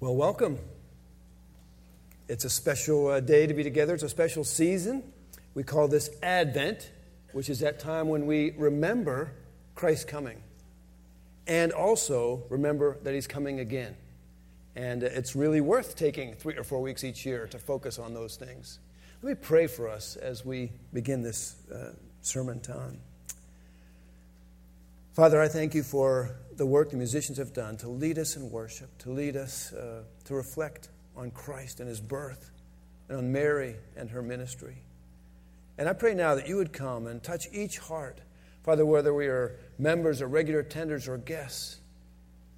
Well, welcome. It's a special uh, day to be together. It's a special season. We call this Advent, which is that time when we remember Christ's coming and also remember that He's coming again. And uh, it's really worth taking three or four weeks each year to focus on those things. Let me pray for us as we begin this uh, sermon time. Father, I thank you for the work the musicians have done to lead us in worship, to lead us uh, to reflect on Christ and his birth, and on Mary and her ministry. And I pray now that you would come and touch each heart. Father, whether we are members or regular attenders or guests,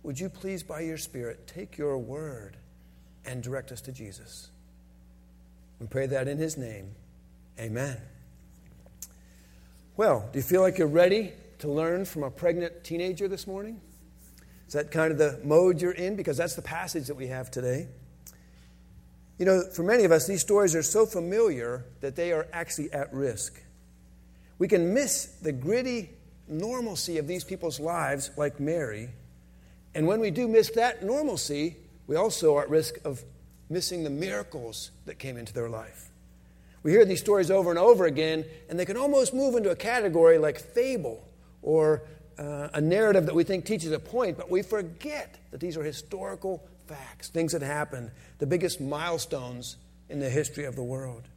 would you please, by your Spirit, take your word and direct us to Jesus? We pray that in his name. Amen. Well, do you feel like you're ready to learn from a pregnant teenager this morning? Is that kind of the mode you're in? Because that's the passage that we have today. You know, for many of us, these stories are so familiar that they are actually at risk. We can miss the gritty normalcy of these people's lives, like Mary. And when we do miss that normalcy, we also are at risk of missing the miracles that came into their life. We hear these stories over and over again, and they can almost move into a category like fable or uh, a narrative that we think teaches a point, but we forget that these are historical facts, things that happened, the biggest milestones in the history of the world.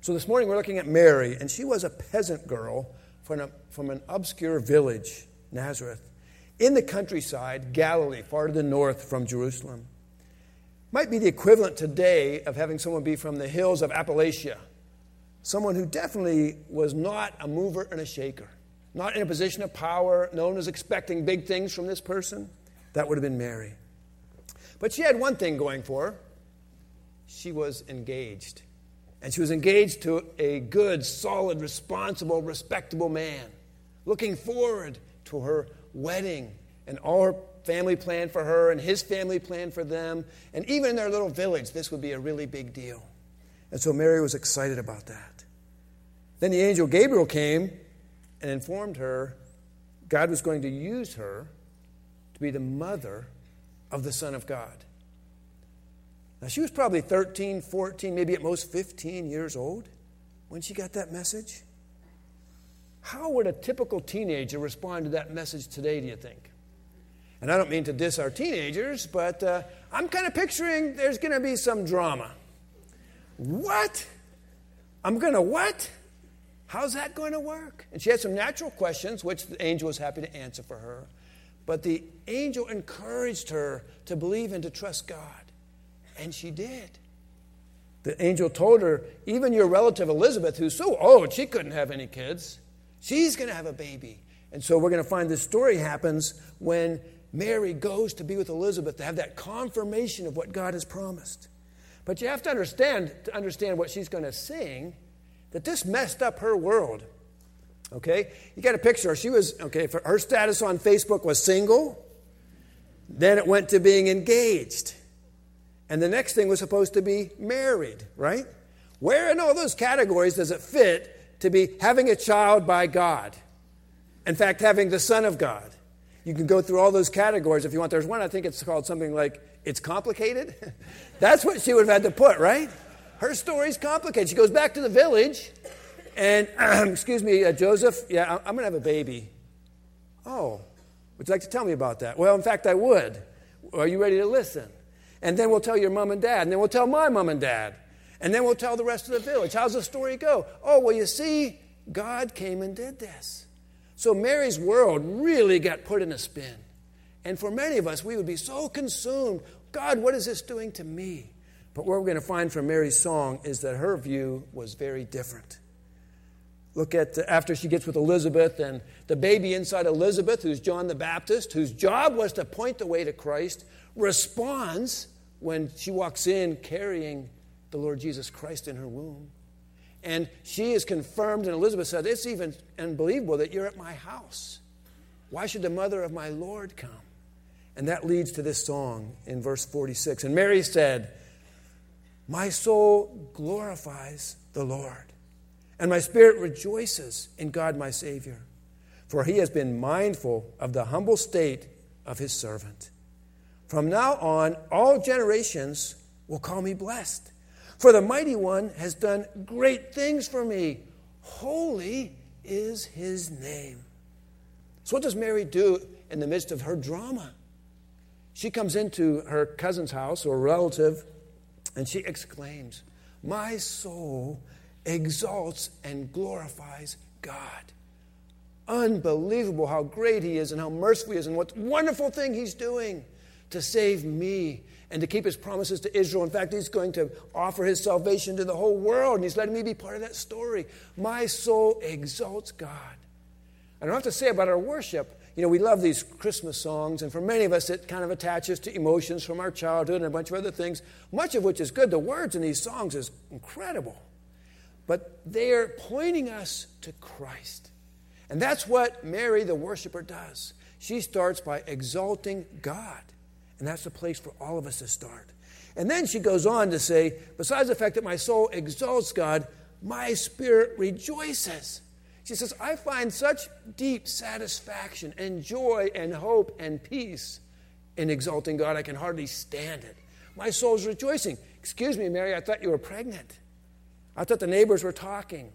So this morning we're looking at Mary, and she was a peasant girl from, a, from an obscure village, Nazareth, in the countryside, Galilee, far to the north from Jerusalem. Might be the equivalent today of having someone be from the hills of Appalachia, someone who definitely was not a mover and a shaker not in a position of power, No one as expecting big things from this person. That would have been Mary. But she had one thing going for her she was engaged. And she was engaged to a good, solid, responsible, respectable man, looking forward to her wedding and all her family planned for her and his family planned for them. And even in their little village, this would be a really big deal. And so Mary was excited about that. Then the angel Gabriel came and informed her God was going to use her to be the mother of the Son of God. Now, she was probably 13, 14, maybe at most 15 years old when she got that message. How would a typical teenager respond to that message today, do you think? And I don't mean to diss our teenagers, but uh, I'm kind of picturing there's going to be some drama. What? I'm going to what? How's that going to work? And she had some natural questions, which the angel was happy to answer for her. But the angel encouraged her to believe and to trust God. And she did. The angel told her, even your relative Elizabeth, who's so old, she couldn't have any kids, she's going to have a baby. And so we're going to find this story happens when Mary goes to be with Elizabeth to have that confirmation of what God has promised. But you have to understand, to understand what she's going to sing, that this messed up her world. Okay? You got a picture. She was, okay, her status on Facebook was single. Then it went to being engaged. And the next thing was supposed to be married, right? Where in all those categories does it fit to be having a child by God? In fact, having the Son of God. You can go through all those categories if you want. There's one, I think it's called something like, it's complicated. That's what she would have had to put, right? Her story's complicated. She goes back to the village, and, excuse me, uh, Joseph, yeah, I'm going to have a baby. Oh, would you like to tell me about that? Well, in fact, I would. Are you ready to listen? And then we'll tell your mom and dad, and then we'll tell my mom and dad, and then we'll tell the rest of the village. How's the story go? Oh, well, you see, God came and did this. So Mary's world really got put in a spin. And for many of us, we would be so consumed God, what is this doing to me? But what we're going to find from Mary's song is that her view was very different. Look at after she gets with Elizabeth and the baby inside Elizabeth, who's John the Baptist, whose job was to point the way to Christ, responds when she walks in carrying the Lord Jesus Christ in her womb. And she is confirmed, and Elizabeth said, It's even unbelievable that you're at my house. Why should the mother of my Lord come? And that leads to this song in verse 46. And Mary said, my soul glorifies the Lord, and my spirit rejoices in God my Savior, for he has been mindful of the humble state of his servant. From now on, all generations will call me blessed. For the mighty one has done great things for me. Holy is his name. So, what does Mary do in the midst of her drama? She comes into her cousin's house or relative and she exclaims, My soul exalts and glorifies God. Unbelievable how great He is and how merciful He is and what wonderful thing He's doing to save me and to keep His promises to Israel. In fact, He's going to offer His salvation to the whole world, and He's letting me be part of that story. My soul exalts God. I don't have to say about our worship. You know, we love these Christmas songs, and for many of us, it kind of attaches to emotions from our childhood and a bunch of other things, much of which is good. The words in these songs is incredible. But they're pointing us to Christ. And that's what Mary, the worshiper, does. She starts by exalting God. And that's the place for all of us to start. And then she goes on to say, besides the fact that my soul exalts God, my spirit rejoices. She says, I find such deep satisfaction and joy and hope and peace in exalting God, I can hardly stand it. My soul's rejoicing. Excuse me, Mary, I thought you were pregnant. I thought the neighbors were talking.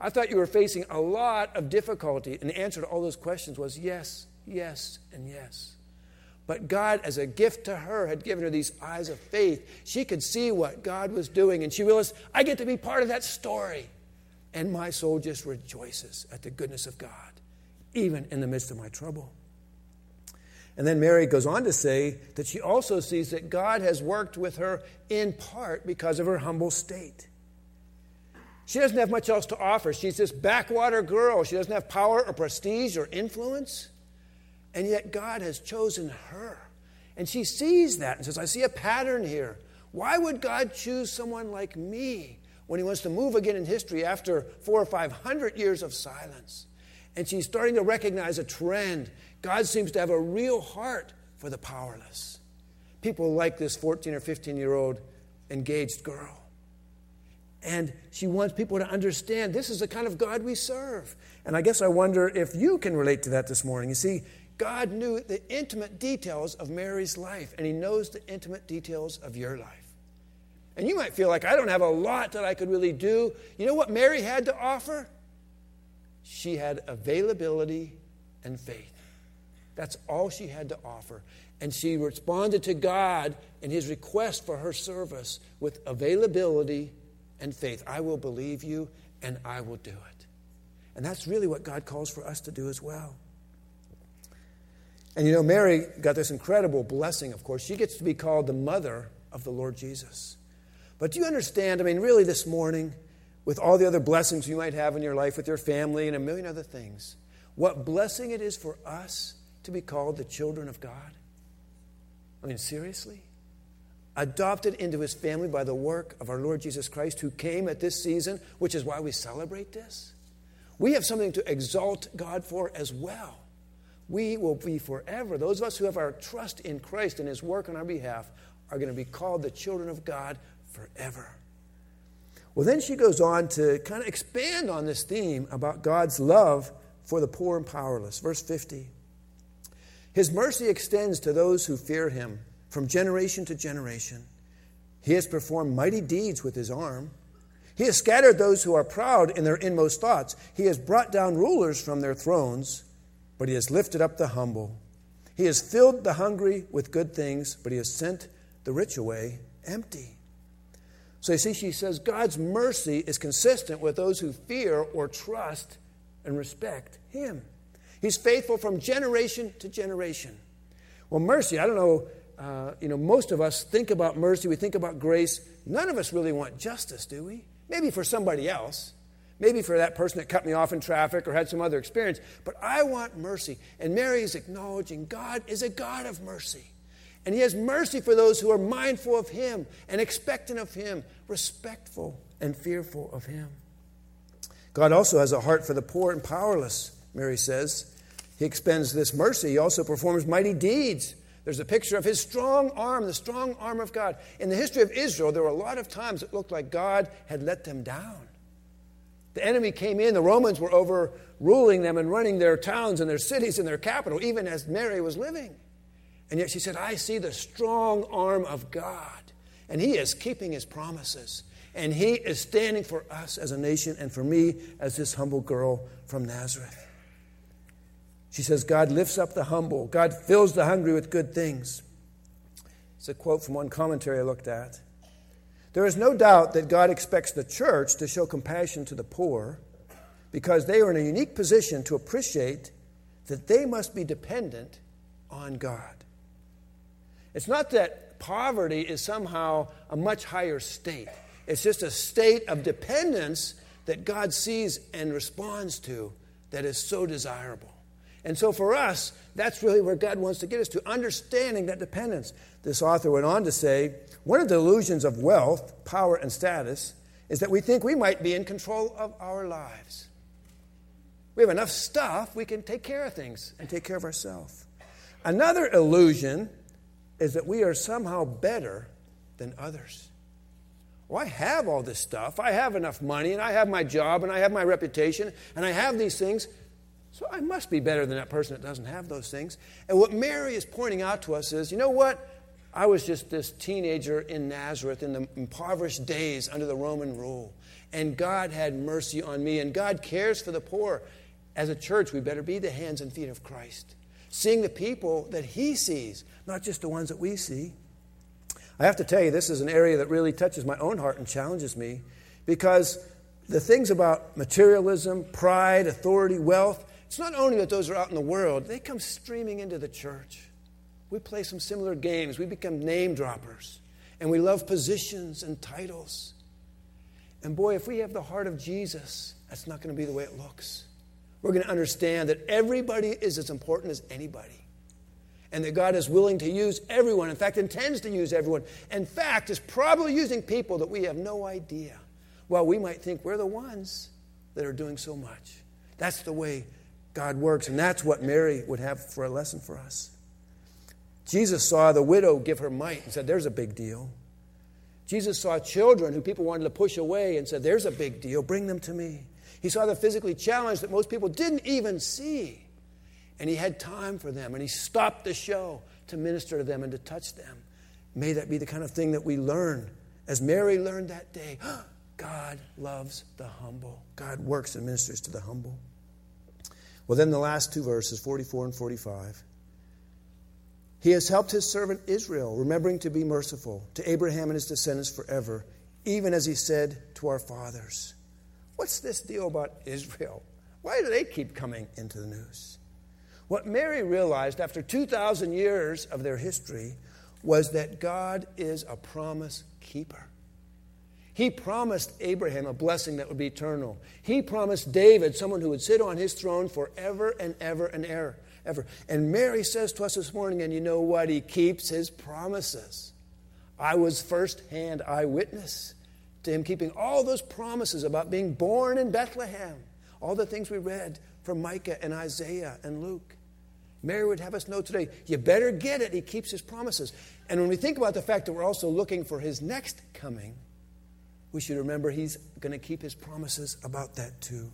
I thought you were facing a lot of difficulty. And the answer to all those questions was yes, yes, and yes. But God, as a gift to her, had given her these eyes of faith. She could see what God was doing, and she realized, I get to be part of that story. And my soul just rejoices at the goodness of God, even in the midst of my trouble. And then Mary goes on to say that she also sees that God has worked with her in part because of her humble state. She doesn't have much else to offer. She's this backwater girl. She doesn't have power or prestige or influence. And yet God has chosen her. And she sees that and says, I see a pattern here. Why would God choose someone like me when he wants to move again in history after four or five hundred years of silence. And she's starting to recognize a trend. God seems to have a real heart for the powerless. People like this 14 or 15 year old engaged girl. And she wants people to understand this is the kind of God we serve. And I guess I wonder if you can relate to that this morning. You see, God knew the intimate details of Mary's life, and He knows the intimate details of your life. And you might feel like I don't have a lot that I could really do. You know what Mary had to offer? She had availability and faith. That's all she had to offer. And she responded to God in his request for her service with availability and faith. I will believe you and I will do it. And that's really what God calls for us to do as well. And you know, Mary got this incredible blessing, of course. She gets to be called the mother of the Lord Jesus. But do you understand? I mean, really, this morning, with all the other blessings you might have in your life with your family and a million other things, what blessing it is for us to be called the children of God? I mean, seriously? Adopted into his family by the work of our Lord Jesus Christ, who came at this season, which is why we celebrate this. We have something to exalt God for as well. We will be forever. Those of us who have our trust in Christ and his work on our behalf are going to be called the children of God forever. Well, then she goes on to kind of expand on this theme about God's love for the poor and powerless. Verse 50 His mercy extends to those who fear him from generation to generation. He has performed mighty deeds with his arm. He has scattered those who are proud in their inmost thoughts. He has brought down rulers from their thrones, but he has lifted up the humble. He has filled the hungry with good things, but he has sent the rich away empty. So you see, she says God's mercy is consistent with those who fear or trust and respect Him. He's faithful from generation to generation. Well, mercy, I don't know, uh, you know, most of us think about mercy, we think about grace. None of us really want justice, do we? Maybe for somebody else. Maybe for that person that cut me off in traffic or had some other experience. But I want mercy. And Mary is acknowledging God is a God of mercy. And he has mercy for those who are mindful of him and expectant of him, respectful and fearful of him. God also has a heart for the poor and powerless, Mary says. He expends this mercy. He also performs mighty deeds. There's a picture of his strong arm, the strong arm of God. In the history of Israel, there were a lot of times it looked like God had let them down. The enemy came in, the Romans were overruling them and running their towns and their cities and their capital, even as Mary was living. And yet she said, I see the strong arm of God, and He is keeping His promises. And He is standing for us as a nation and for me as this humble girl from Nazareth. She says, God lifts up the humble, God fills the hungry with good things. It's a quote from one commentary I looked at. There is no doubt that God expects the church to show compassion to the poor because they are in a unique position to appreciate that they must be dependent on God. It's not that poverty is somehow a much higher state, it's just a state of dependence that God sees and responds to that is so desirable. And so for us, that's really where God wants to get us to, understanding that dependence. This author went on to say one of the illusions of wealth, power, and status is that we think we might be in control of our lives. We have enough stuff, we can take care of things and take care of ourselves. Another illusion is that we are somehow better than others. Well, I have all this stuff. I have enough money, and I have my job, and I have my reputation, and I have these things. So I must be better than that person that doesn't have those things. And what Mary is pointing out to us is you know what? I was just this teenager in Nazareth in the impoverished days under the Roman rule. And God had mercy on me, and God cares for the poor as a church, we better be the hands and feet of Christ, seeing the people that He sees, not just the ones that we see. I have to tell you, this is an area that really touches my own heart and challenges me because the things about materialism, pride, authority, wealth, it's not only that those are out in the world, they come streaming into the church. We play some similar games, we become name droppers, and we love positions and titles. And boy, if we have the heart of Jesus, that's not going to be the way it looks we're going to understand that everybody is as important as anybody. And that God is willing to use everyone. In fact, intends to use everyone. In fact, is probably using people that we have no idea. Well, we might think we're the ones that are doing so much. That's the way God works. And that's what Mary would have for a lesson for us. Jesus saw the widow give her mite and said, There's a big deal. Jesus saw children who people wanted to push away and said, There's a big deal. Bring them to me. He saw the physically challenged that most people didn't even see. And he had time for them, and he stopped the show to minister to them and to touch them. May that be the kind of thing that we learn. As Mary learned that day, God loves the humble. God works and ministers to the humble. Well, then the last two verses, 44 and 45. He has helped his servant Israel, remembering to be merciful to Abraham and his descendants forever, even as he said to our fathers. What's this deal about Israel? Why do they keep coming into the news? What Mary realized after 2,000 years of their history was that God is a promise keeper. He promised Abraham a blessing that would be eternal. He promised David someone who would sit on his throne forever and ever and ever. ever. And Mary says to us this morning, and you know what? He keeps his promises. I was first hand eyewitness to him keeping all those promises about being born in Bethlehem, all the things we read from Micah and Isaiah and Luke. Mary would have us know today, you better get it. He keeps his promises. And when we think about the fact that we're also looking for his next coming, we should remember he's going to keep his promises about that too.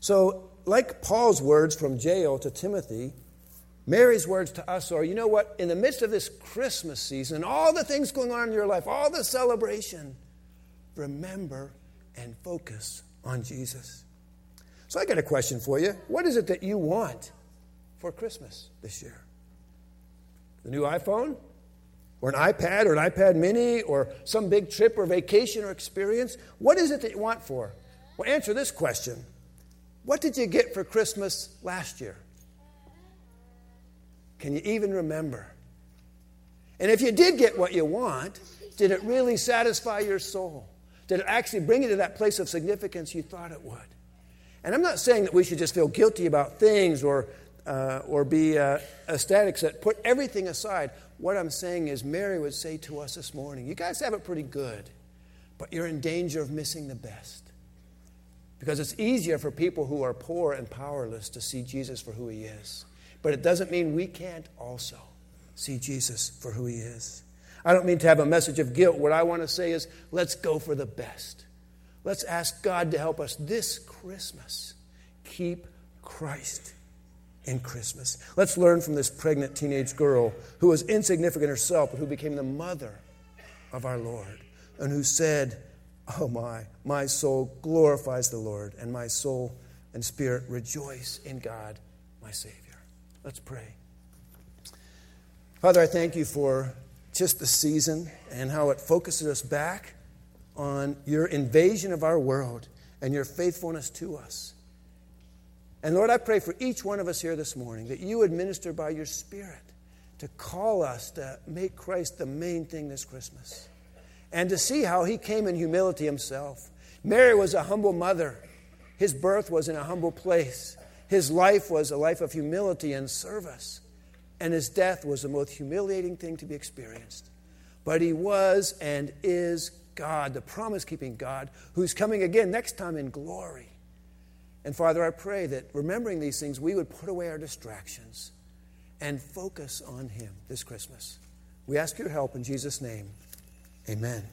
So, like Paul's words from jail to Timothy, Mary's words to us are you know what? In the midst of this Christmas season, all the things going on in your life, all the celebration, remember and focus on Jesus. So I got a question for you. What is it that you want for Christmas this year? The new iPhone? Or an iPad or an iPad mini or some big trip or vacation or experience? What is it that you want for? Well, answer this question What did you get for Christmas last year? Can you even remember? And if you did get what you want, did it really satisfy your soul? Did it actually bring you to that place of significance you thought it would? And I'm not saying that we should just feel guilty about things or, uh, or be uh, ecstatic, that put everything aside. What I'm saying is, Mary would say to us this morning, You guys have it pretty good, but you're in danger of missing the best. Because it's easier for people who are poor and powerless to see Jesus for who he is. But it doesn't mean we can't also see Jesus for who he is. I don't mean to have a message of guilt. What I want to say is let's go for the best. Let's ask God to help us this Christmas keep Christ in Christmas. Let's learn from this pregnant teenage girl who was insignificant herself, but who became the mother of our Lord, and who said, Oh my, my soul glorifies the Lord, and my soul and spirit rejoice in God, my Savior. Let's pray. Father, I thank you for just the season and how it focuses us back on your invasion of our world and your faithfulness to us. And Lord, I pray for each one of us here this morning that you administer by your Spirit to call us to make Christ the main thing this Christmas and to see how he came in humility himself. Mary was a humble mother, his birth was in a humble place, his life was a life of humility and service, and his death was the most humiliating thing to be experienced. But he was and is God, the promise keeping God, who's coming again next time in glory. And Father, I pray that remembering these things, we would put away our distractions and focus on Him this Christmas. We ask your help in Jesus' name. Amen.